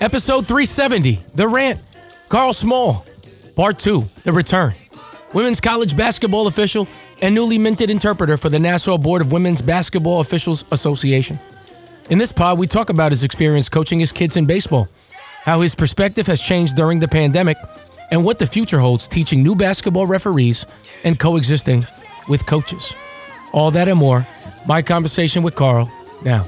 Episode 370, The Rant, Carl Small, Part 2, The Return. Women's college basketball official and newly minted interpreter for the Nassau Board of Women's Basketball Officials Association. In this pod, we talk about his experience coaching his kids in baseball, how his perspective has changed during the pandemic, and what the future holds teaching new basketball referees and coexisting with coaches. All that and more. My conversation with Carl now.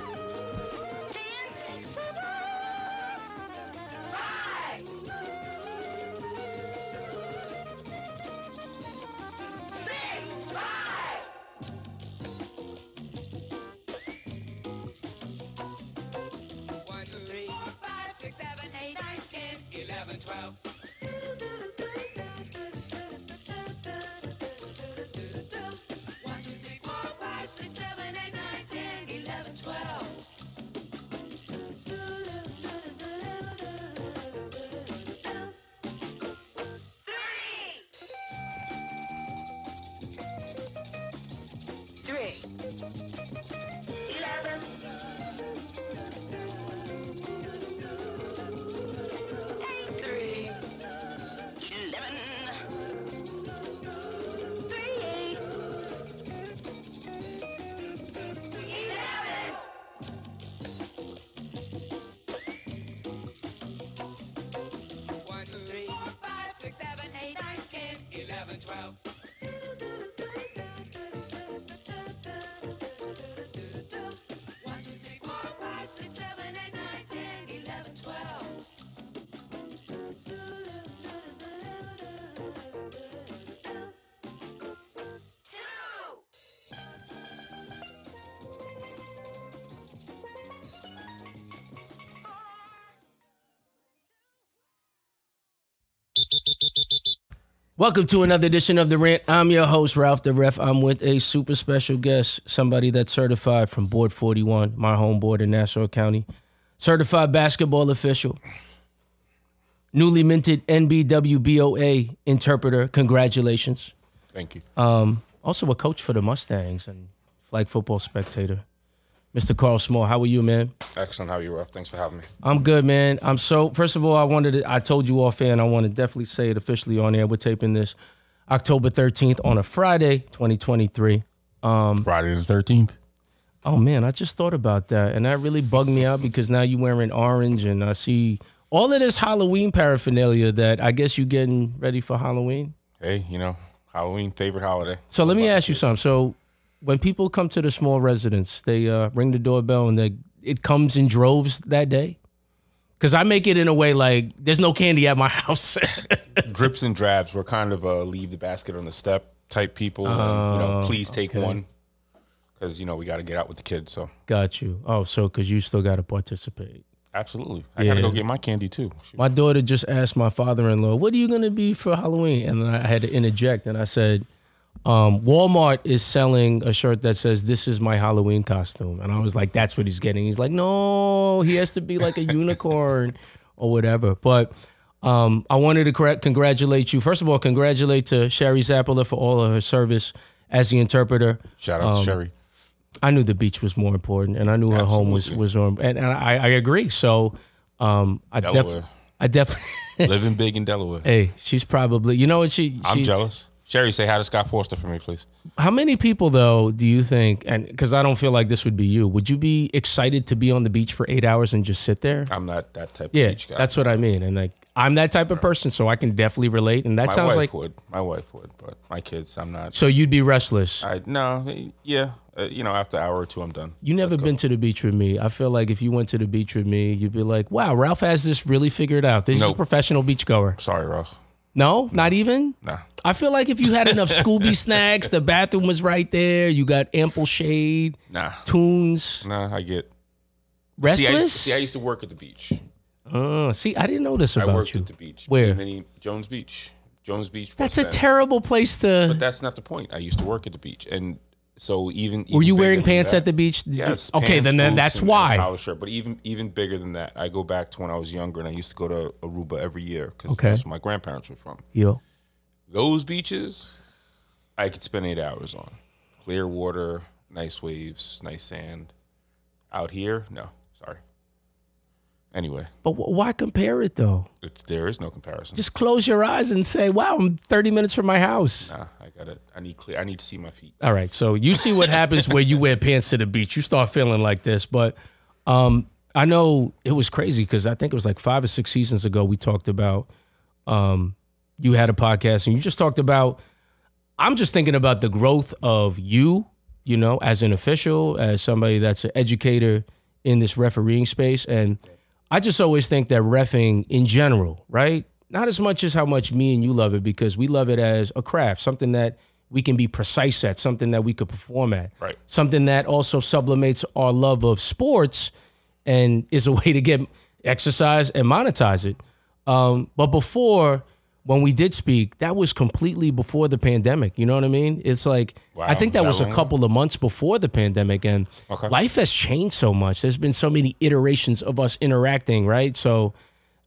Welcome to another edition of The Rant. I'm your host, Ralph the Ref. I'm with a super special guest, somebody that's certified from Board 41, my home board in Nassau County. Certified basketball official, newly minted NBWBOA interpreter. Congratulations. Thank you. Um, also a coach for the Mustangs and flag football spectator. Mr. Carl Small, how are you, man? Excellent. How are you, Ralph? Thanks for having me. I'm good, man. I'm so. First of all, I wanted to. I told you off air, and I want to definitely say it officially on air. We're taping this October 13th on a Friday, 2023. Um, Friday the 13th. oh man, I just thought about that, and that really bugged me out because now you're wearing orange, and I see all of this Halloween paraphernalia that I guess you're getting ready for Halloween. Hey, you know, Halloween, favorite holiday. So let me ask you something. So when people come to the small residence, they uh, ring the doorbell and they, it comes in droves that day. Because I make it in a way like there's no candy at my house. Drips and drabs. We're kind of uh, leave the basket on the step type people. and, you know, please take okay. one. Because, you know, we got to get out with the kids. So, Got you. Oh, so because you still got to participate. Absolutely. I got to go get my candy too. Shoot. My daughter just asked my father-in-law, "What are you gonna be for Halloween?" And then I had to interject, and I said, um, "Walmart is selling a shirt that says this is my Halloween costume," and I was like, "That's what he's getting." He's like, "No, he has to be like a unicorn or whatever." But um, I wanted to correct, congratulate you. First of all, congratulate to Sherry Zappala for all of her service as the interpreter. Shout out Um, to Sherry. I knew the beach was more important, and I knew her home was was more, and, and I, I agree. So um, I definitely, I definitely. Living big in Delaware. Hey, she's probably you know what she. I'm jealous. Sherry, say hi to Scott Forster for me, please. How many people though do you think? And because I don't feel like this would be you, would you be excited to be on the beach for eight hours and just sit there? I'm not that type Yeah, of beach guy. that's what I mean. And like I'm that type of person, so I can definitely relate. And that sounds like my sounds wife like would. My wife would, but my kids, I'm not. so you'd be restless. I no, yeah, uh, you know, after an hour or two, I'm done. You never been to the beach with me. I feel like if you went to the beach with me, you'd be like, "Wow, Ralph has this really figured out. This is a Nope. professional beach goer." Sorry, Ralph. No, not even. Nah. I feel like if you had enough Scooby snacks, the bathroom was right there. You got ample shade, Nah. tunes. Nah, I get. Restless. See I, used, see, I used to work at the beach. Uh, see, I didn't know this I about worked you. at the beach. Where? Many Jones Beach. Jones Beach. That's a West End. terrible place to. But that's not the point. I used to work at the beach, and so even. Were you wearing pants that- at the beach? Yes. Okay, pants, then that's and- and why. collar shirt. But even even bigger than that, I go back to when I was younger, and I used to go to Aruba every year because Okay. that's where my grandparents were from. Yo, Those beaches, I could spend eight hours on. Clear water, nice waves, nice sand. Out here, no. Anyway, But wh- why compare it though? it's there is no comparison. Just close your eyes and say, "Wow, I'm 30 minutes from my house." nah, I got it. I need clear. I need to see my feet. All right, so you see what happens when you wear pants to the beach. You start feeling like this, but um, I know it was crazy because I think it was like five or six seasons ago we talked about. Um, you had a podcast and you just talked about. I'm just thinking about the growth of you, you know, as an official, as somebody that's an educator in this refereeing space, and I just always think that refing in general, right? Not as much as how much me and you love it because we love it as a craft, something that we can be precise at, something that we could perform at, Right. something that also sublimates our love of sports and is a way to get exercise and monetize it. Um, but before, when we did speak, that was completely before the pandemic. You know what I mean? It's like I think that that was a couple of months before the pandemic, and Okay. life has changed so much. There's been so many iterations of us interacting, right? So,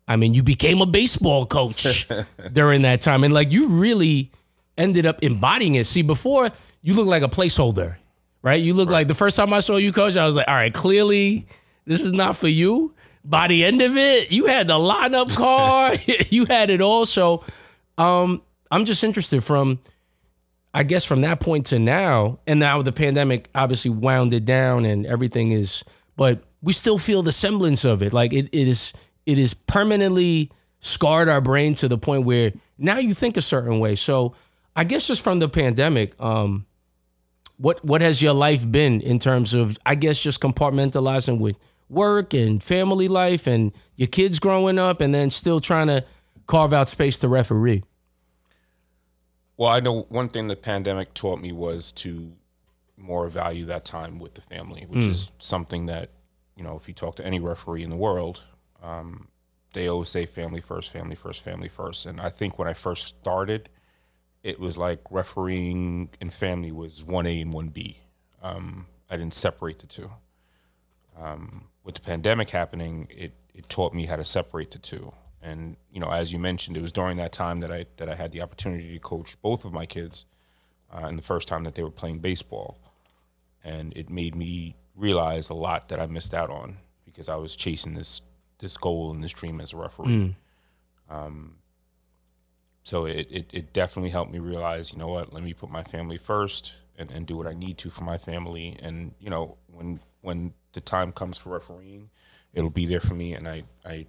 I mean, you became a baseball coach during that time, and like you really ended up embodying it. See, before you look like a placeholder, right? You look like the first time I saw you coach, I was like, all right, clearly this is not for you. By the end of it, you had the lineup car, you had it all. So, um, I'm just interested from, I guess, from that point to now, and now the pandemic obviously wound it down and everything is, but we still feel the semblance of it. Like it, it is, it is permanently scarred our brain to the point where now you think a certain way. So, I guess just from the pandemic, um, what what has your life been in terms of I guess just compartmentalizing with work and family life and your kids growing up and then still trying to carve out space to referee. Well, I know one thing the pandemic taught me was to more value that time with the family, which is something that, you know, if you talk to any referee in the world, um, they always say family first, family first, family first. And I think when I first started, it was like refereeing and family was 1A and 1B. Um, I didn't separate the two. Um, with the pandemic happening, it, it taught me how to separate the two. And you know, as you mentioned, it was during that time that I that I had the opportunity to coach both of my kids, uh, and the first time that they were playing baseball, and it made me realize a lot that I missed out on because I was chasing this this goal and this dream as a referee. Um, so it, it it definitely helped me realize, you know what, let me put my family first and, and do what I need to for my family. And you know, when when the time comes for refereeing, it'll be there for me, and I I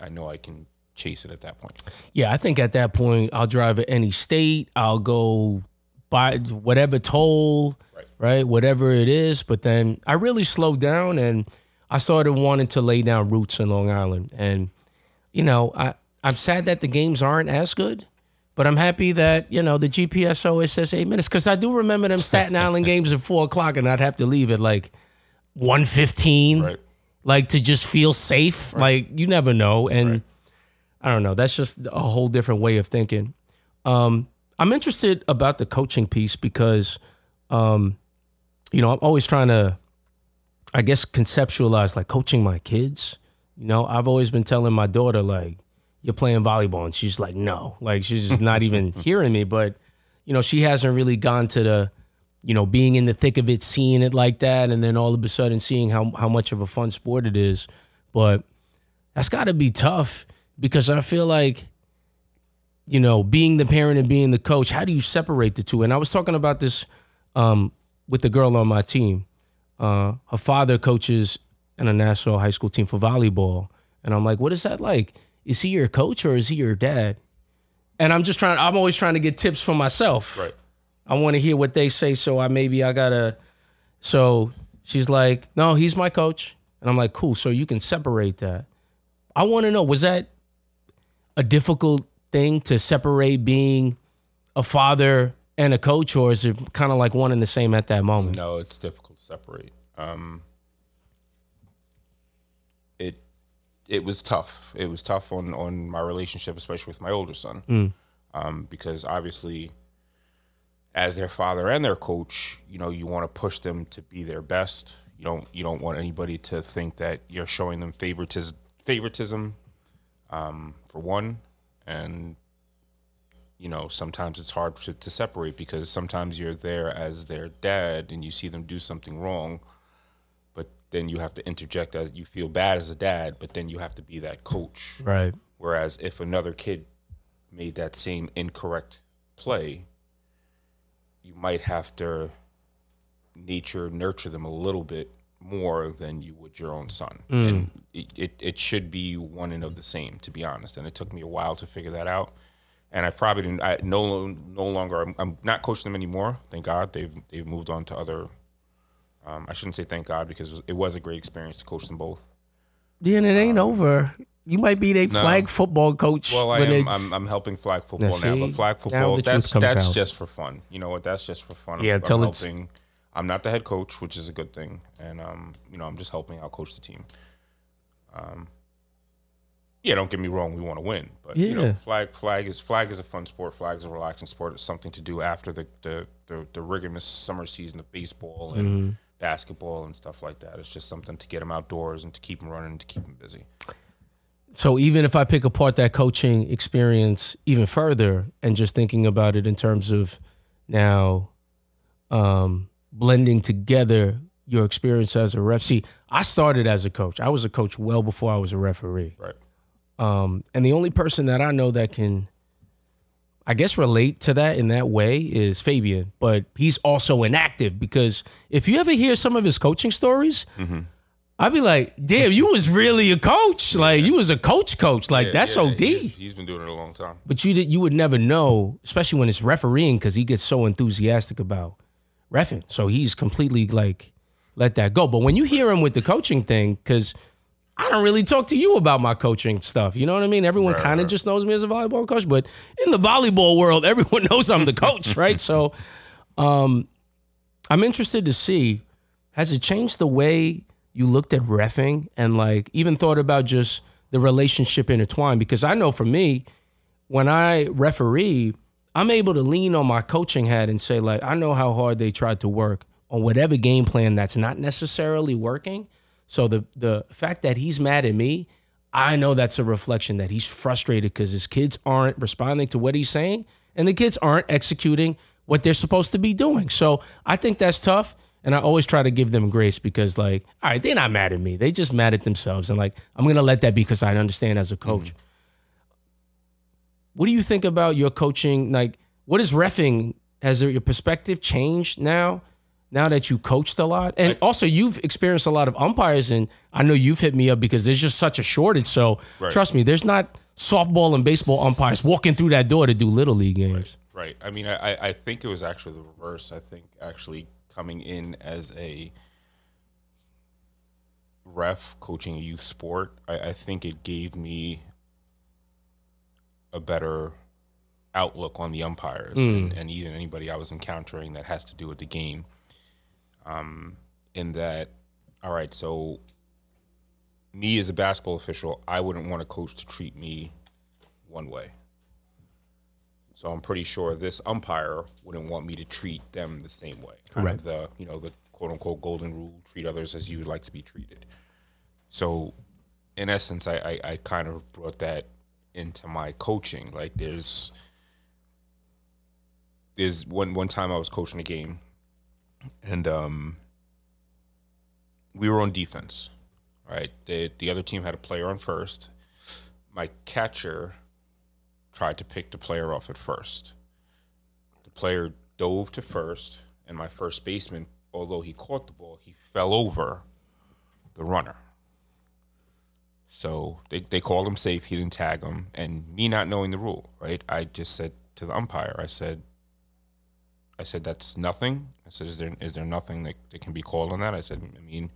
I know I can chase it at that point. Yeah, I think at that point I'll drive at any state. I'll go buy whatever toll, Right. right? Whatever it is. But then I really slowed down and I started wanting to lay down roots in Long Island. And, you know, I, I'm sad that the games aren't as good. But I'm happy that, you know, the GPS always says eight minutes. Cause I do remember them Staten Island games at four o'clock and I'd have to leave at like 115 Right. like to just feel safe. Like you never know, and I don't know. That's just a whole different way of thinking. Um, I'm interested about the coaching piece because, um, you know, I'm always trying to, I guess, conceptualize like coaching my kids. You know, I've always been telling my daughter like, "You're playing volleyball," and she's like, "No," like she's just not even hearing me. But you know, she hasn't really gone to the you know, being in the thick of it, seeing it like that, and then all of a sudden seeing how how much of a fun sport it is. But that's got to be tough because I feel like, you know, being the parent and being the coach, how do you separate the two? And I was talking about this um, with the girl on my team. Uh, her father coaches in a national high school team for volleyball, and I'm like, what is that like? Is he your coach or is he your dad? And I'm just trying. I'm always trying to get tips for myself. Right. I want to hear what they say, so I maybe I gotta. So she's like, "No, he's my coach," and I'm like, "Cool." So you can separate that. I want to know was that a difficult thing to separate being a father and a coach, or is it kind of like one and the same at that moment? No, it's difficult to separate. Um, it it was tough. It was tough on on my relationship, especially with my older son, um, because obviously, as their father and their coach, you know, you want to push them to be their best. You don't you don't want anybody to think that you're showing them favoritism favoritism, um, for one, and you know, sometimes it's hard to, to separate because sometimes you're there as their dad and you see them do something wrong, but then you have to interject as you feel bad as a dad, but then you have to be that coach. Right. Whereas if another kid made that same incorrect play, you might have to nature nurture them a little bit more than you would your own son. And it, it, it should be one and of the same, to be honest. And it took me a while to figure that out. And I probably didn't. I no no longer. I'm, I'm not coaching them anymore. Thank God they've they've moved on to other. Um, I shouldn't say thank God because it was a great experience to coach them both. Then it ain't over. You might be their flag football coach. Well, I when am. it's- I'm, I'm helping flag football Now, now, but flag football that's that's out. just for fun. You know what? That's just for fun. Yeah, I'm, till I'm helping. I'm not the head coach, which is a good thing, and um, you know, I'm just helping out coach the team. Um, yeah, don't get me wrong, we want to win, but you know, flag flag is flag is a fun sport. Flag is a relaxing sport. It's something to do after the the the, the rigorous summer season of baseball and Mm-hmm. basketball and stuff like that. It's just something to get them outdoors and to keep them running and to keep them busy. So even if I pick apart that coaching experience even further and just thinking about it in terms of now um, blending together your experience as a ref. See, I started as a coach. I was a coach well before I was a referee. Right. Um, and the only person that I know that can, I guess, relate to that in that way is Fabian. But he's also inactive because if you ever hear some of his coaching stories, I'd be like, damn, you was really a coach. Like you was a coach coach. Like Yeah, that's yeah, OD. He's, he's been doing it a long time. But you did, you would never know, especially when it's refereeing, because he gets so enthusiastic about refing. So he's completely like let that go. But when you hear him with the coaching thing, because I don't really talk to you about my coaching stuff. You know what I mean? Everyone Right, kind of right. just knows me as a volleyball coach, but in the volleyball world, everyone knows I'm the coach, right? So, um, I'm interested to see has it changed the way you looked at refing and like even thought about just the relationship intertwined? Because I know for me, when I referee, I'm able to lean on my coaching hat and say, like, I know how hard they tried to work on whatever game plan that's not necessarily working. So the the fact that he's mad at me, I know that's a reflection that he's frustrated because his kids aren't responding to what he's saying, and the kids aren't executing what they're supposed to be doing. So I think that's tough. And I always try to give them grace because, like, all right, they're not mad at me. They just mad at themselves. And like, I'm gonna let that be because I understand as a mm-hmm. coach. What do you think about your coaching? Like, what is refing? Has your perspective changed now? Now that you coached a lot, and also you've experienced a lot of umpires, and I know you've hit me up because there's just such a shortage. So Right. trust me, there's not softball and baseball umpires walking through that door to do little league games. Right. I mean, I, I- I think it was actually the reverse. I think actually coming in as a ref coaching a youth sport, I, I think it gave me a better outlook on the umpires and, and even anybody I was encountering that has to do with the game. Um, in that, all right, so me as a basketball official, I wouldn't want a coach to treat me one way. So I'm pretty sure this umpire wouldn't want me to treat them the same way. Kind Correct. of the you know the quote unquote golden rule: treat others as you would like to be treated. So, in essence, I I, I kind of brought that into my coaching. Like there's there's one one time I was coaching a game, and um we were on defense. Right, the the other team had a player on first. My catcher tried to pick the player off at first. The player dove to first, and my first baseman, although he caught the ball, he fell over the runner. So they, they called him safe. He didn't tag him. And me not knowing the rule, right? I just said to the umpire, I said, I said, that's nothing. I said, is there is there nothing that, that can be called on that? I said, I mean,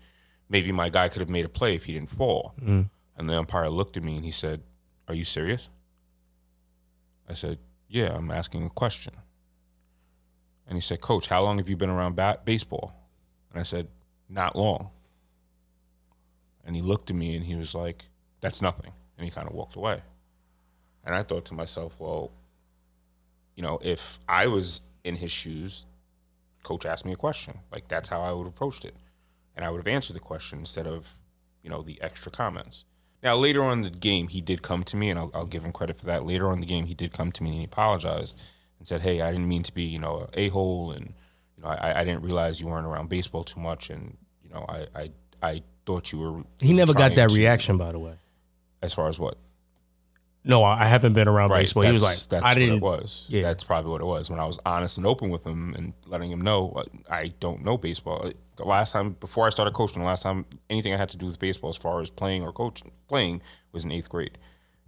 maybe my guy could have made a play if he didn't fall. Mm. And the umpire looked at me and he said, Are you serious? I said, Yeah, I'm asking a question. And he said, Coach, how long have you been around bat- baseball? And I said, Not long. And he looked at me and he was like, That's nothing. And he kind of walked away. And I thought to myself, Well, you know, if I was in his shoes, coach asked me a question. Like, that's how I would have approached it. And I would have answered the question instead of, you know, the extra comments. Now, later on in the game, he did come to me, and I'll, I'll give him credit for that. Later on in the game, he did come to me and he apologized and said, "Hey, I didn't mean to be, you know, a hole, and you know, I, I didn't realize you weren't around baseball too much, and you know, I, I, I thought you were. He never got that to- reaction, by the way. As far as what? No, I haven't been around baseball. He was like, that's- I didn't. it was. yeah. that's probably what it was. When I was honest and open with him and letting him know I don't know baseball. The last time before I started coaching, the last time anything I had to do with baseball, as far as playing or coaching, playing was in eighth grade,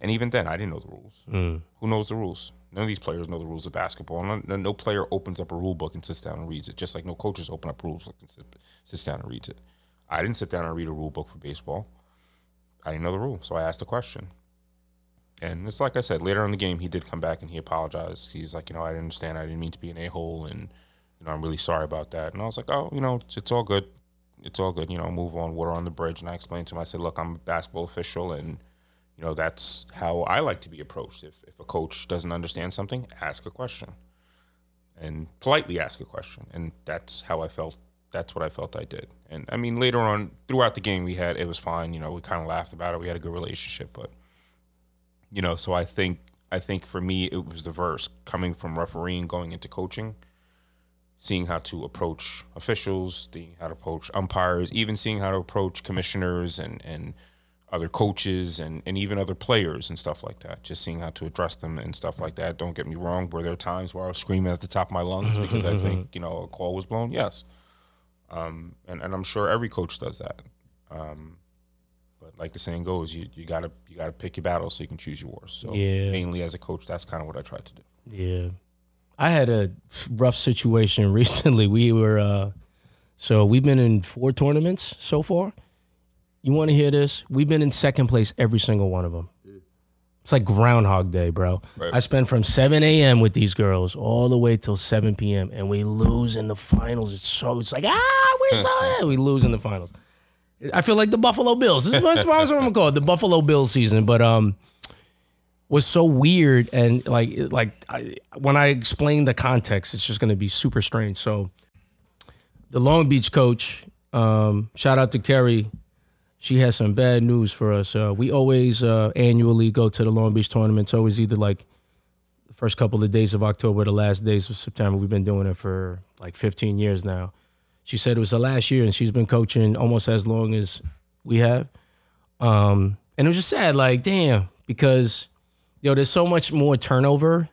and even then I didn't know the rules. Hmm. Who knows the rules? None of these players know the rules of basketball. No, no, no player opens up a rule book and sits down and reads it. Just like no coaches open up rules book and sit, sits down and reads it. I didn't sit down and read a rule book for baseball. I didn't know the rule, so I asked a question. And it's like I said, later in the game, he did come back and he apologized. He's like, you know, I didn't understand. I didn't mean to be an a hole, and you know, I'm really sorry about that. And I was like, oh, you know, it's, it's all good. It's all good. You know, move on. Water on the bridge. And I explained to him. I said, look, I'm a basketball official, and you know, that's how I like to be approached. If if a coach doesn't understand something, ask a question, and politely ask a question. And that's how I felt. That's what I felt I did. And I mean, later on throughout the game, we had it was fine. You know, we kind of laughed about it. We had a good relationship, but you know so i think i think for me it was the verse coming from refereeing going into coaching seeing how to approach officials seeing how to approach umpires even seeing how to approach commissioners and and other coaches and, and even other players and stuff like that just seeing how to address them and stuff like that don't get me wrong were there times where i was screaming at the top of my lungs because i think you know a call was blown yes um, and, and i'm sure every coach does that um, but like the saying goes, you, you gotta you gotta pick your battles so you can choose your wars. So Yeah. mainly as a coach, that's kind of what I tried to do. Yeah. I had a rough situation recently. We were uh so we've been in four tournaments so far. You want to hear this? We've been in second place every single one of them. It's like Groundhog Day, bro. Right. I spent from 7 a.m. with these girls all the way till 7 p.m. and we lose in the finals. It's so it's like ah, we're so we lose in the finals. I feel like the Buffalo Bills. This is what, what I'm gonna call it, the Buffalo Bills season. But um, was so weird and like like I, when I explain the context, it's just gonna be super strange. So, the Long Beach coach, um, shout out to Kerry. She has some bad news for us. Uh, we always uh, annually go to the Long Beach tournament. It's always either like the first couple of days of October, the last days of September. We've been doing it for like 15 years now. She said it was the last year, and she's been coaching almost as long as we have. Um, and it was just sad, like, damn, because yo, there's so much more turnover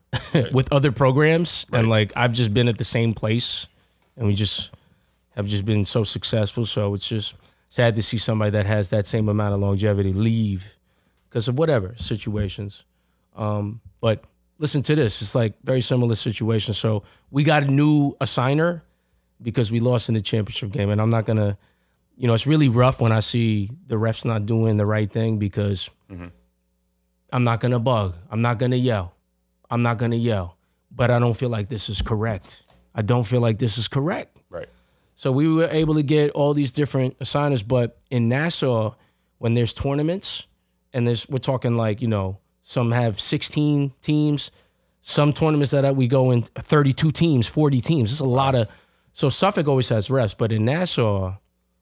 with other programs, and like I've just been at the same place, and we just have just been so successful. So it's just sad to see somebody that has that same amount of longevity leave because of whatever situations. Um, but listen to this; it's like very similar situation. So we got a new assigner because we lost in the championship game, and I'm not gonna you know, it's really rough when I see the refs not doing the right thing because I'm not gonna bug. I'm not gonna yell. I'm not gonna yell. But I don't feel like this is correct. I don't feel like this is correct. Right. So we were able to get all these different assigners, but in Nassau, when there's tournaments, and there's we're talking like you know some have 16 teams, some tournaments that we go in 32 teams, 40 teams. It's a lot of. So Suffolk always has refs, but in Nassau,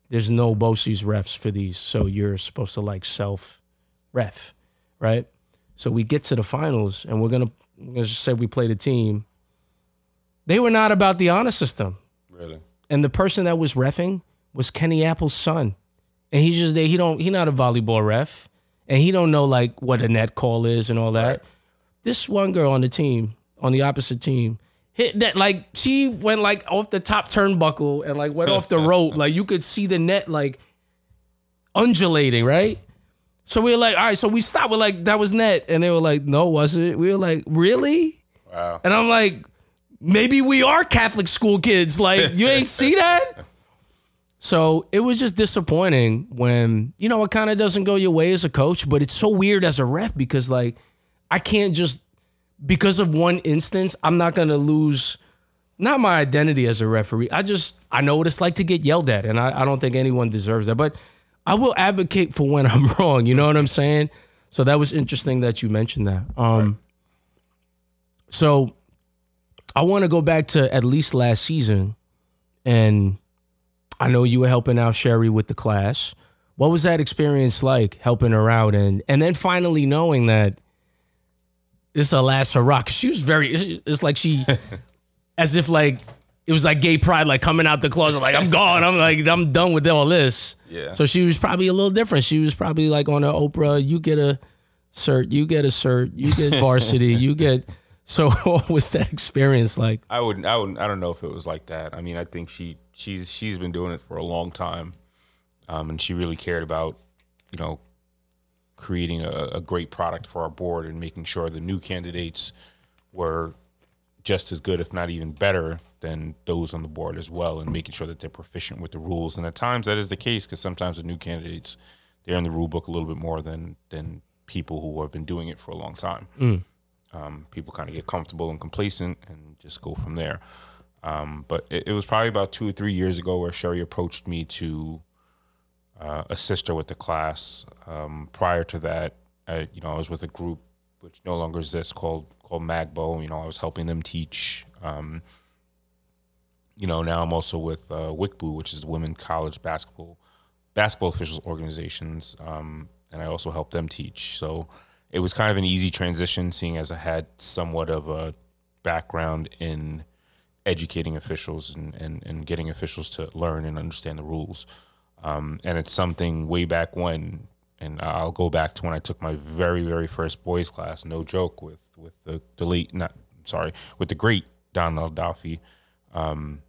there's no BOCES refs for these. So you're supposed to like self ref, right? So we get to the finals, and we're gonna just say we played a team. They were not about the honor system Really. and the person that was refing was Kenny Apple's son, and he's just there. He don't. He not a volleyball ref, and he don't know like what a net call is and all that. This one girl on the team, on the opposite team, hit that like she went like off the top turnbuckle and like went off the rope. Like you could see the net like undulating, right? So we were like, all right. So we stopped. We're like, that was net, and they were like, no, wasn't it? We were like, really? Wow. And I'm like, maybe we are Catholic school kids. Like, you ain't see that? So it was just disappointing when, you know, it kind of doesn't go your way as a coach, but it's so weird as a ref because, like, I can't just, because of one instance, I'm not going to lose, not my identity as a referee. I just, I know what it's like to get yelled at, and I, I don't think anyone deserves that. But I will advocate for when I'm wrong. You know what I'm saying? So that was interesting that you mentioned that. Um, So I want to go back to at least last season, and I know you were helping out Sherry with the class. What was that experience like helping her out, and and then finally knowing that this is a last hurrah? she was very. It's like she, as if like it was like gay pride, like coming out the closet, like I'm gone. I'm like I'm done with all this. Yeah. So she was probably a little different. She was probably like on a Oprah. You get a cert. You get a cert. You get varsity. you get. So what was that experience like? I wouldn't. I wouldn't. I don't know if it was like that. I mean, I think she she's she's been doing it for a long time, um, and she really cared about, you know, creating a, a great product for our board and making sure the new candidates were just as good, if not even better, than those on the board as well, and making sure that they're proficient with the rules. And at times that is the case because sometimes the new candidates they're in the rule book a little bit more than than people who have been doing it for a long time. Um, people kind of get comfortable and complacent and just go from there. Um, but it, it was probably about two or three years ago where Sherry approached me to uh, assist her with the class. Um, prior to that, I, you know, I was with a group which no longer exists called called Magbo. You know, I was helping them teach. Um, you know, now I'm also with uh, WICBU, which is the Women College Basketball Basketball Officials Organizations, um, and I also help them teach. So it was kind of an easy transition, seeing as I had somewhat of a background in educating officials and, and, and getting officials to learn and understand the rules. Um, and it's something way back when, and I'll go back to when I took my very, very first boys class, no joke, with, with the, late, not, sorry, with the great Don Aldafi. Um,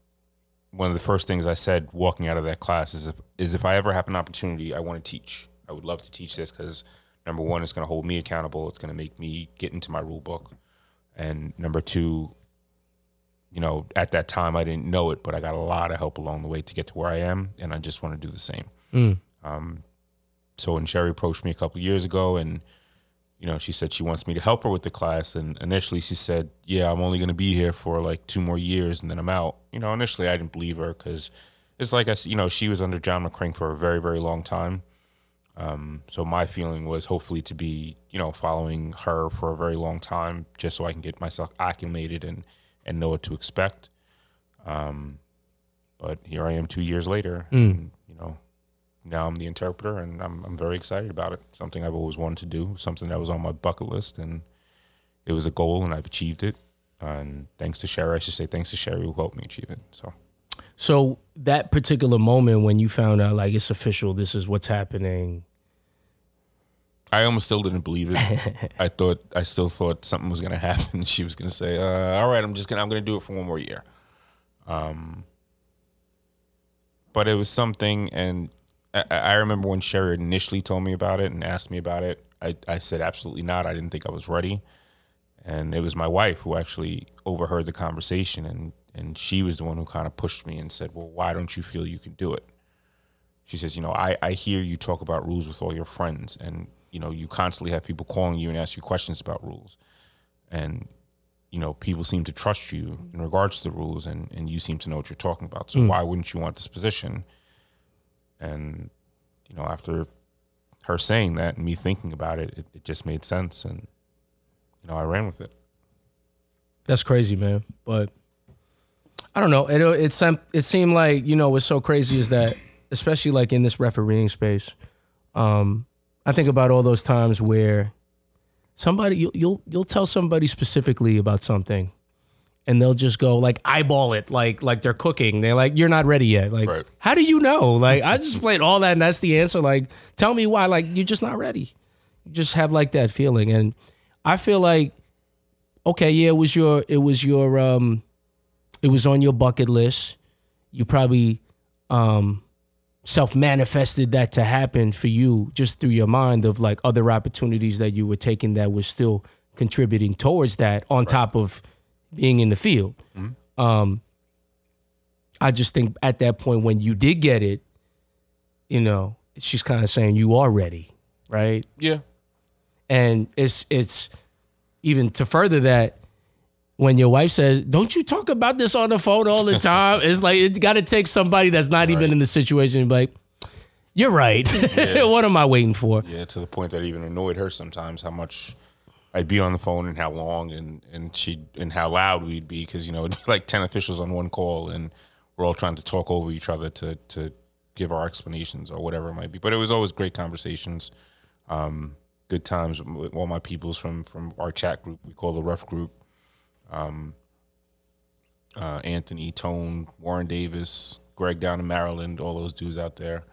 one of the first things I said walking out of that class is if, is if I ever have an opportunity, I want to teach. I would love to teach this because number one, it's going to hold me accountable. It's going to make me get into my rule book. And number two, you know, at that time I didn't know it, but I got a lot of help along the way to get to where I am, and I just want to do the same. Um, so when Sherry approached me a couple of years ago, and you know, she said she wants me to help her with the class, and initially she said, "Yeah, I'm only going to be here for like two more years, and then I'm out." You know, initially I didn't believe her because it's like I, you know, she was under John McCrane for a very, very long time. Um, so my feeling was hopefully to be, you know, following her for a very long time, just so I can get myself acclimated and and know what to expect. Um, but here I am two years later, know, now I'm the interpreter, and I'm I'm very excited about it. Something I've always wanted to do, something that was on my bucket list, and it was a goal, and I've achieved it. And thanks to Sherry, I should say thanks to Sherry who helped me achieve it. So So that particular moment when you found out like it's official, this is what's happening. I almost still didn't believe it. I thought I still thought something was gonna happen. She was gonna say, uh, "All right, I'm just gonna I'm gonna do it for one more year." Um, but it was something, and I, I remember when Sherry initially told me about it and asked me about it. I, I said absolutely not. I didn't think I was ready, and it was my wife who actually overheard the conversation, and and she was the one who kind of pushed me and said, "Well, why don't you feel you can do it?" she says, you know, I, I hear you talk about rules with all your friends and, you know, you constantly have people calling you and ask you questions about rules. And, you know, people seem to trust you in regards to the rules and, and you seem to know what you're talking about. So mm. why wouldn't you want this position? And, you know, after her saying that and me thinking about it, it, it just made sense. And, you know, I ran with it. That's crazy, man. But I don't know. It it it seemed like you know what's so crazy is that especially like in this refereeing space, um, I think about all those times where somebody you'll you'll, you'll tell somebody specifically about something, and they'll just go like eyeball it like like they're cooking. They're like, you're not ready yet. Like, Right. how do you know? Like, I just played all that, and that's the answer. Like, tell me why. Like, you're just not ready. You just have like that feeling, and I feel like okay, yeah, it was your it was your um it was on your bucket list. You probably um self manifested that to happen for you just through your mind of like other opportunities that you were taking that was still contributing towards that on top of being in the field. Um I just think at that point when you did get it, you know, she's kind of saying you are ready, right? Yeah. and it's it's even to further that when your wife says don't you talk about this on the phone all the time it's like it's got to take somebody that's not even in the situation and be like you're right what am i waiting for Yeah, to the point that even annoyed her sometimes how much I'd be on the phone and how long and and she and how loud we'd be because you know it'd be like ten officials on one call and we're all trying to talk over each other to to give our explanations or whatever it might be. But it was always great conversations, um, good times with all my peoples from from our chat group we call the Rough Group. Um, uh, Anthony, Tone, Warren Davis, Greg down in Maryland, all those dudes out there,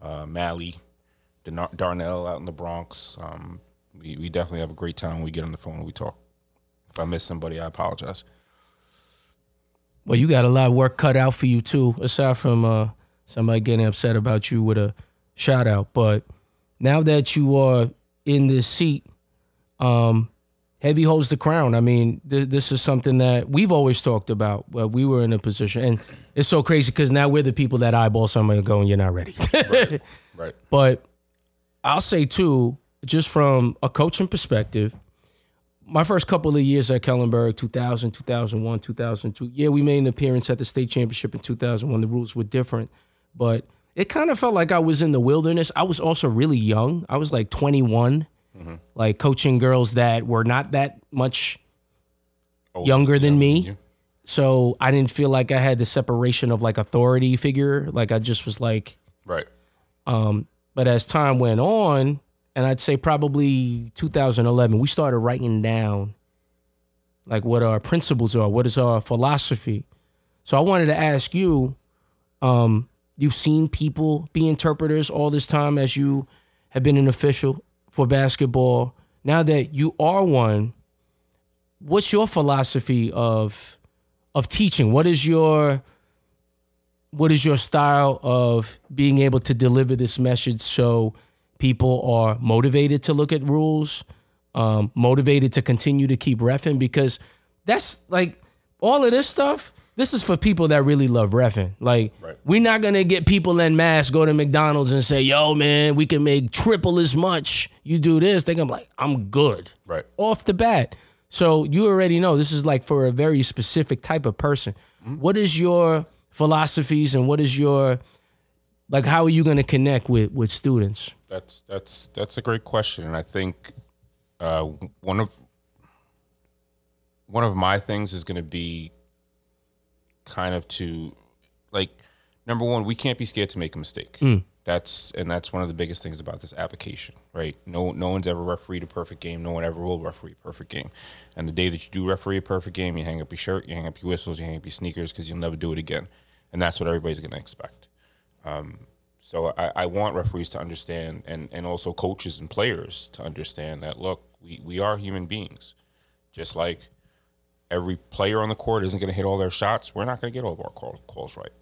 uh, Mally, Dar- Darnell out in the Bronx. Um, we, we definitely have a great time when we get on the phone and we talk. If I miss somebody, I apologize. Well, you got a lot of work cut out for you too, aside from uh, somebody getting upset about you with a shout out. But now that you are in this seat, um, heavy holds the crown. I mean, th- this is something that we've always talked about. Well, we were in a position, and it's so crazy because now we're the people that eyeball somebody going, "You're not ready." Right. But I'll say too, just from a coaching perspective, my first couple of years at Kellenberg, 2000, 2001, 2002, yeah, we made an appearance at the state championship in 2001. The rules were different, but it kind of felt like I was in the wilderness. I was also really young. I was like 21, like coaching girls that were not that much Younger than me? you. so I didn't feel like I had the separation of like authority figure. Like I just was like, Right. Um, but as time went on, and I'd say probably 2011, we started writing down like what our principles are, what is our philosophy. So I wanted to ask you, um, you've seen people be interpreters all this time as you have been an official for basketball. Now that you are one, what's your philosophy of of teaching? What is your what is your style of being able to deliver this message so people are motivated to look at rules, um, motivated to continue to keep refing? Because that's like all of this stuff. This is for people that really love refing. Like, Right. we're not gonna get people in mass go to McDonald's and say, "Yo, man, we can make triple as much. You do this." They're gonna be like, "I'm good." Right. off the bat. So you already know this is like for a very specific type of person. What is your philosophies and what is your like how are you going to connect with with students? That's that's that's a great question, and I think uh, one of one of my things is going to be kind of to like number one, we can't be scared to make a mistake. That's and that's one of the biggest things about this application, right? No, no one's ever refereed a perfect game. No one ever will referee a perfect game. And the day that you do referee a perfect game, you hang up your shirt, you hang up your whistles, you hang up your sneakers because you'll never do it again. And that's what everybody's going to expect. Um, so I, I want referees to understand, and, and also coaches and players to understand that look, we, we are human beings. Just like every player on the court isn't going to hit all their shots, we're not going to get all of our call, calls right,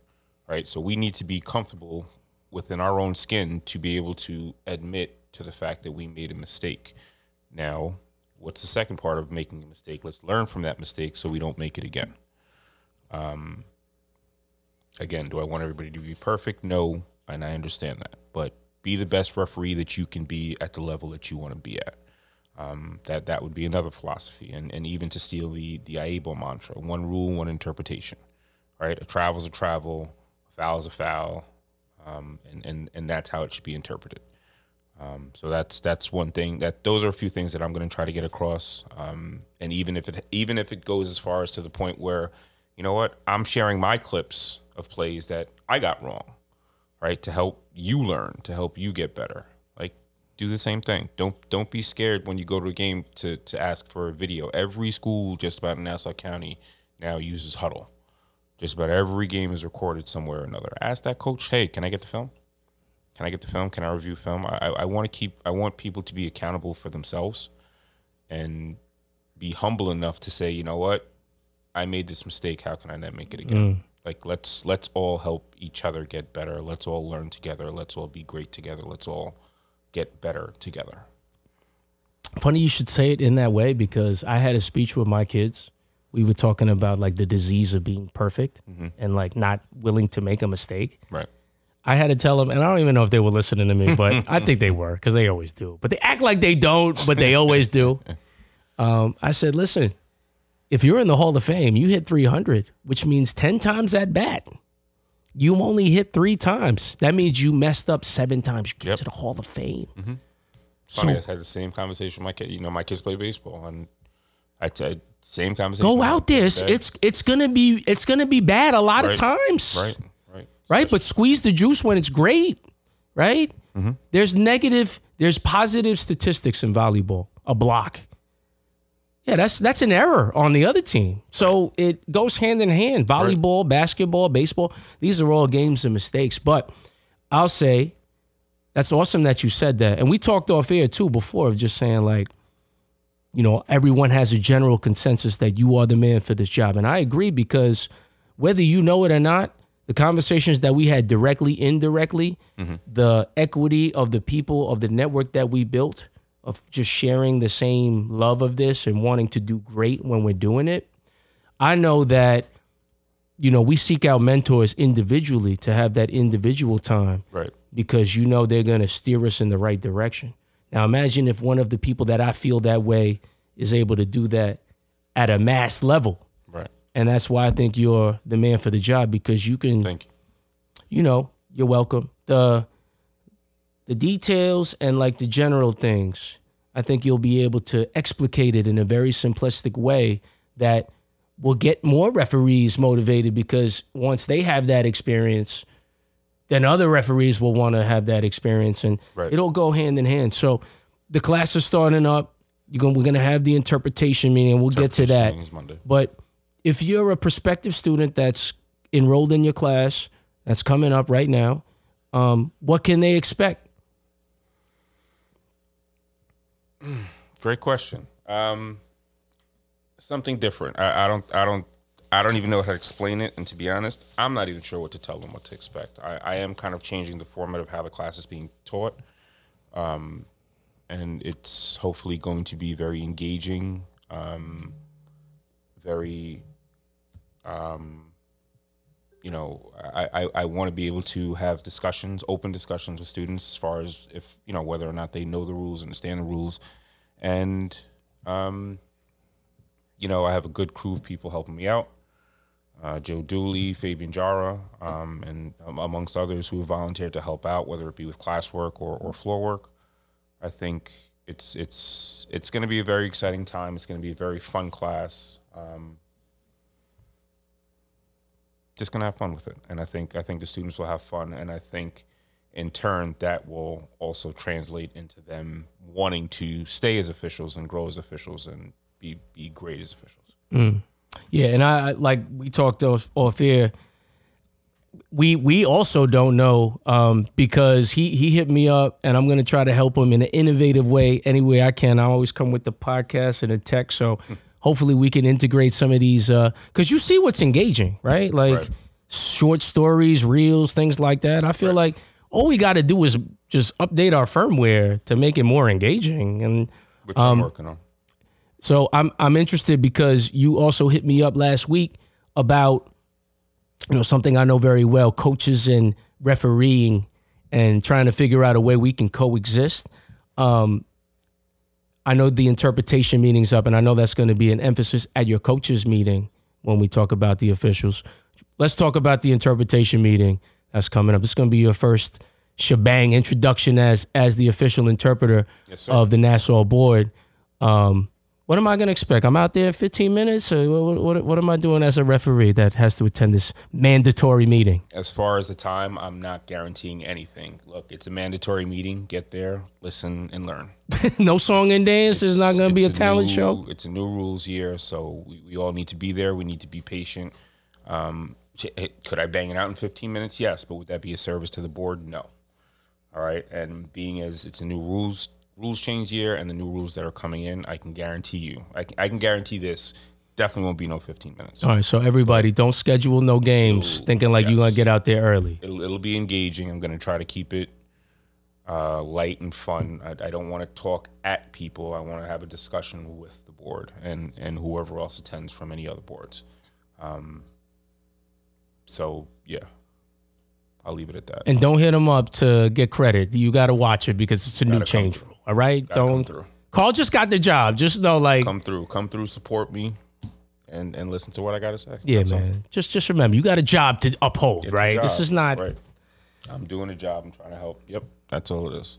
right? So we need to be comfortable within our own skin to be able to admit to the fact that we made a mistake. Now, what's the second part of making a mistake? Let's learn from that mistake so we don't make it again. Um, Again, do I want everybody to be perfect? No, and I understand that. But be the best referee that you can be at the level that you want to be at. Um, that that would be another philosophy, and and even to steal the the IAABO mantra: one rule, one interpretation. Right? A travel's a travel, a foul's a foul, um, and and and that's how it should be interpreted. Um, so that's that's one thing that those are a few things that I'm going to try to get across. Um, and even if it even if it goes as far as to the point where, you know what, I'm sharing my clips of plays that I got wrong, right, to help you learn, to help you get better. Like do the same thing. Don't don't be scared when you go to a game to to ask for a video. Every school just about in Nassau County now uses Hudl. Just about every game is recorded somewhere or another. Ask that coach, hey, can I get the film? Can I get the film? Can I review film? I, I, want to keep. I want people to be accountable for themselves, and be humble enough to say, you know what, I made this mistake. How can I not make it again? Mm. Like let's let's all help each other get better. Let's all learn together. Let's all be great together. Let's all get better together. Funny you should say it in that way because I had a speech with my kids. We were talking about like the disease of being perfect and like not willing to make a mistake. Right. I had to tell them, and I don't even know if they were listening to me, but I think they were because they always do. But they act like they don't, but they always do. Um, I said, listen, if you're in the Hall of Fame, you hit 300, which means 10 times at bat. You only hit three times. That means you messed up seven times. You get Yep. to the Hall of Fame. Mm-hmm. Funny, So- I had the same conversation with my kid. You know, my kids play baseball, and I said same conversation. Go out there. kids. It's it's gonna be it's gonna be bad a lot of times. right, right, right? But squeeze the juice when it's great, right? Mm-hmm. There's negative, there's positive statistics in volleyball. A block, Yeah, that's that's an error on the other team. So it goes hand in hand. Volleyball, basketball, baseball, these are all games and mistakes. But I'll say that's awesome that you said that. And we talked off air too before of just saying like, you know, everyone has a general consensus that you are the man for this job. And I agree because whether you know it or not, the conversations that we had directly, indirectly, mm-hmm. the equity of the people of the network that we built, of just sharing the same love of this and wanting to do great when we're doing it. I know that, you know, we seek out mentors individually to have that individual time Right. because you know they're going to steer us in the right direction. Now, imagine if one of the people that I feel that way is able to do that at a mass level. Right. And that's why I think you're the man for the job because you can, Thank you. you know, you're welcome. The the details and like the general things, I think you'll be able to explicate it in a very simplistic way that will get more referees motivated because once they have that experience, then other referees will want to have that experience and Right. it'll go hand in hand. So the class is starting up. You're going, we're going to have the interpretation meeting. We'll get to that. But if you're a prospective student that's enrolled in your class, that's coming up right now, um, what can they expect? Great question. Um, something different. I, I don't. I don't. I don't even know how to explain it. And to be honest, I'm not even sure what to tell them what to expect. I, I am kind of changing the format of how the class is being taught, um, and it's hopefully going to be very engaging, um, very. Um, you know, I, I, I want to be able to have discussions, open discussions with students as far as if, you know, whether or not they know the rules, understand the rules. And, um, you know, I have a good crew of people helping me out. Uh, Joe Dooley, Fabian Jara, um, and um, amongst others who have volunteered to help out, whether it be with classwork or, or floor work. I think it's it's it's going to be a very exciting time. It's going to be a very fun class. Um, just gonna have fun with it, and I think I think the students will have fun, and I think in turn that will also translate into them wanting to stay as officials and grow as officials and be be great as officials. Yeah, and I like we talked off, off air. We we also don't know um, because he he hit me up and I'm gonna try to help him in an innovative way any way I can. I always come with the podcast and the text, so hopefully we can integrate some of these because you see what's engaging, right? Like Right. short stories, reels, things like that. I feel like all we got to do is just update our firmware to make it more engaging and. Which I'm working on. So I'm I'm interested because you also hit me up last week about you know something I know very well, coaches and refereeing and trying to figure out a way we can coexist. Um I know the interpretation meeting's up and I know that's going to be an emphasis at your coaches meeting when we talk about the officials. Let's talk about the interpretation meeting that's coming up. It's going to be your first shebang introduction as as the official interpreter Yes, of the Nassau board. Um, what am I going to expect? I'm out there in 15 minutes. What, what, what am I doing as a referee that has to attend this mandatory meeting? As far as the time, I'm not guaranteeing anything. Look, it's a mandatory meeting. Get there, listen, and learn. no song and dance. There's not going to be a it's talent new- show. It's a new rules year, so we, we all need to be there. We need to be patient. Um, eh, could I bang it out in 15 minutes? Yes, but would that be a service to the board? No. All right, and being as it's a new rules rules change year and the new rules that are coming in, I can guarantee you, I can, I can guarantee this definitely won't be no 15 minutes. All right, so everybody, don't schedule no games thinking like you're going to get out there early. It'll, it'll be engaging. I'm going to try to keep it uh, light and fun. I, I don't want to talk at people. I want to have a discussion with the board and, and whoever else attends from any other boards. Um, so, yeah, I'll leave it at that. And don't hit them up to get credit. You got to watch it because it's a new Gotta change rule. All right, Gotta come don't. through. Carl just got the job. Just know, like, Come through. Come through, support me, and, and listen to what I got to say. yeah, That's all. man. Just just remember, you got a job to uphold, It's right? This is not. right. I'm doing a job. I'm trying to help. Yep, that's all it is.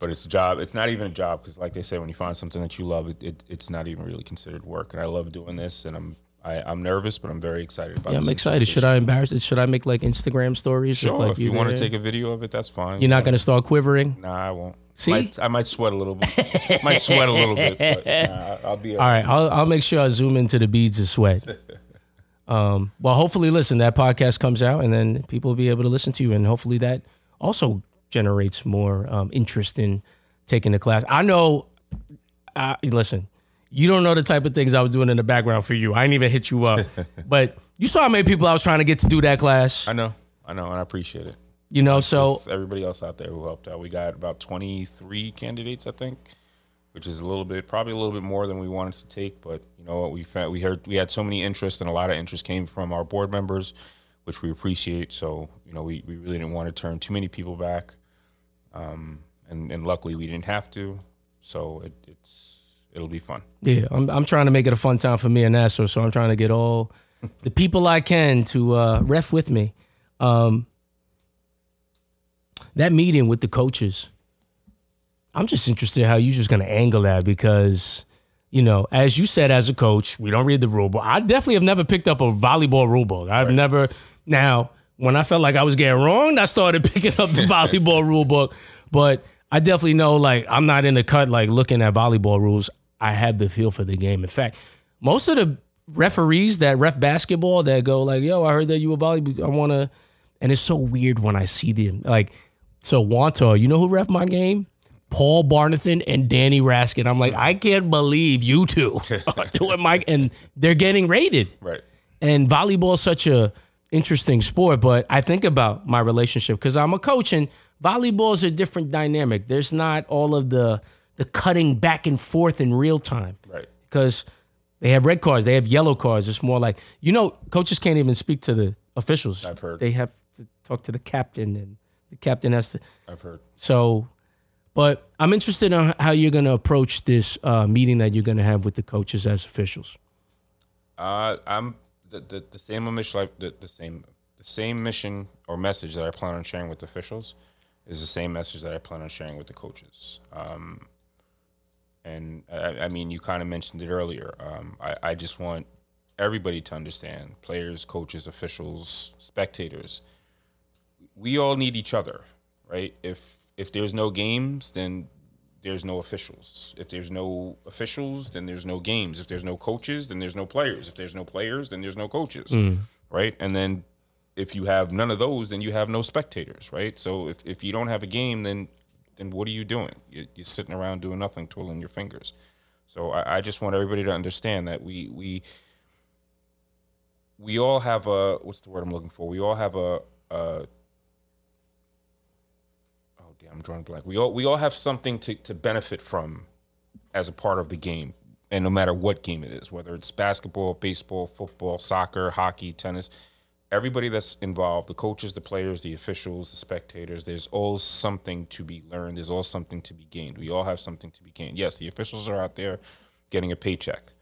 But it's a job. It's not even a job because, like they say, when you find something that you love, it, it it's not even really considered work. And I love doing this, and I'm I, I'm nervous, but I'm very excited about. Yeah, I'm excited. Should I embarrass it? Should I make like Instagram stories? Sure, like if you want to take a video of it, that's fine. You're not going to start quivering. Nah, I won't. See? Might, I might sweat a little bit. might sweat a little bit, but nah, I'll be. All right, I'll I'll make sure I zoom into the beads of sweat. Um, well, hopefully, listen, that podcast comes out, and then people will be able to listen to you, and hopefully that also generates more um, interest in taking the class. I know. Uh, listen, you don't know the type of things I was doing in the background for you. I didn't even hit you up, but you saw how many people I was trying to get to do that class. I know, I know, and I appreciate it. You know, so everybody else out there who helped out, we got about 23 candidates, I think, which is a little bit, probably a little bit more than we wanted to take. But you know what, we found, we heard we had so many interest, and a lot of interest came from our board members, which we appreciate. So you know, we, we really didn't want to turn too many people back, um, and and luckily we didn't have to. So it, it's it'll be fun. Yeah, I'm I'm trying to make it a fun time for me and Nassau, so I'm trying to get all the people I can to uh, ref with me. Um, that meeting with the coaches, I'm just interested how you're just gonna angle that because, you know, as you said as a coach, we don't read the rule book. I definitely have never picked up a volleyball rule book. I've never now when I felt like I was getting wrong, I started picking up the volleyball rule book. But I definitely know like I'm not in the cut like looking at volleyball rules. I have the feel for the game. In fact, most of the referees that ref basketball that go like, "Yo, I heard that you were volleyball. I want to," and it's so weird when I see them. Like, so Wanto, you know who ref my game? Paul Barnathan and Danny Raskin. I'm like, I can't believe you two are doing my, and they're getting rated Right. and volleyball is such a interesting sport but i think about my relationship because i'm a coach and volleyball is a different dynamic there's not all of the the cutting back and forth in real time Right. because they have red cards they have yellow cards it's more like you know coaches can't even speak to the officials I've heard. they have to talk to the captain and the captain has to I've heard. so but i'm interested in how you're going to approach this uh, meeting that you're going to have with the coaches as officials Uh, I'm the, the, the same mission, the, the same the same mission or message that I plan on sharing with officials is the same message that I plan on sharing with the coaches. Um, and I, I mean, you kind of mentioned it earlier. Um, I, I just want everybody to understand: players, coaches, officials, spectators. We all need each other, right? If if there's no games, then there's no officials. If there's no officials, then there's no games. If there's no coaches, then there's no players. If there's no players, then there's no coaches, right? And then if you have none of those, then you have no spectators, right? So if, if you don't have a game, then then what are you doing? You're, you're sitting around doing nothing, twiddling your fingers. So I, I just want everybody to understand that we we we all have a what's the word I'm looking for? We all have a, a oh damn, I'm drawing blank. We all we all have something to, to benefit from as a part of the game, and no matter what game it is, whether it's basketball, baseball, football, soccer, hockey, tennis, everybody that's involved, the coaches, the players, the officials, the spectators, there's all something to be learned. There's all something to be gained. We all have something to be gained. Yes, the officials are out there getting a paycheck.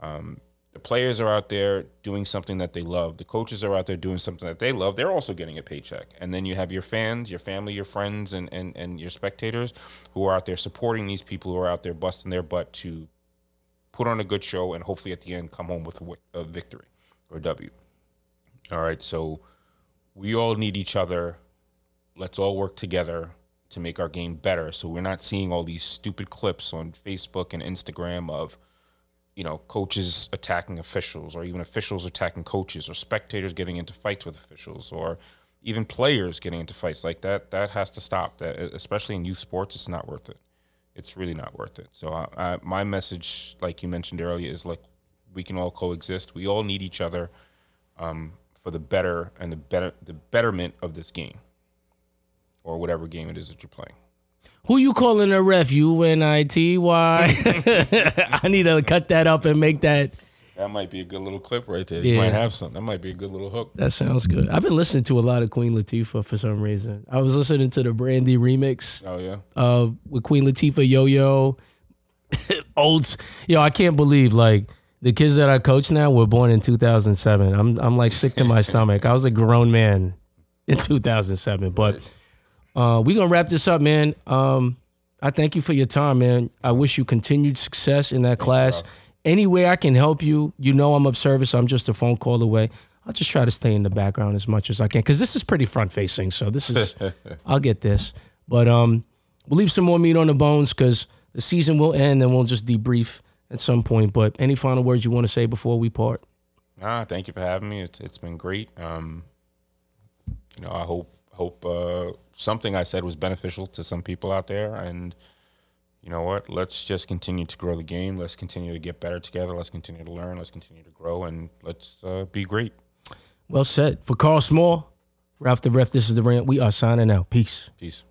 Um, the players are out there doing something that they love. The coaches are out there doing something that they love. They're also getting a paycheck. And then you have your fans, your family, your friends, and, and, and your spectators who are out there supporting these people who are out there busting their butt to put on a good show and hopefully at the end come home with a, a victory or a W. All right, so we all need each other. Let's all work together to make our game better. So we're not seeing all these stupid clips on Facebook and Instagram of, you know, coaches attacking officials or even officials attacking coaches or spectators getting into fights with officials or even players getting into fights like that. That has to stop. That especially in youth sports, it's not worth it. It's really not worth it. So I, I, my message, like you mentioned earlier, is like we can all coexist. We all need each other um, for the better and the better the betterment of this game or whatever game it is that you're playing. Who you calling a ref? U N I T Y. I need to cut that up and make that. That might be a good little clip right there. Yeah. You might have something. That might be a good little hook. That sounds good. I've been listening to a lot of Queen Latifah for some reason. I was listening to the Brandy remix Oh yeah. uh, with Queen Latifah, Yo Yo, Olds. Yo, I can't believe like the kids that I coach now were born in 2007. I'm I'm like sick to my stomach. I was a grown man in 2007, but uh, we gonna wrap this up, man. Um, I thank you for your time, man. I wish you continued success in that class. Any way I can help you, you know I'm of service. I'm just a phone call away. I'll just try to stay in the background as much as I can because this is pretty front facing. So this is, I'll get this. But um, we'll leave some more meat on the bones because the season will end and we'll just debrief at some point. But any final words you want to say before we part? Nah, thank you for having me. It's it's been great. Um, you know, I hope hope uh, something I said was beneficial to some people out there. And you know what? Let's just continue to grow the game. Let's continue to get better together. Let's continue to learn. Let's continue to grow, and let's uh, be great. Well said. For Carl Small, Ralph the Ref, this is the rant. We are signing out. Peace. Peace.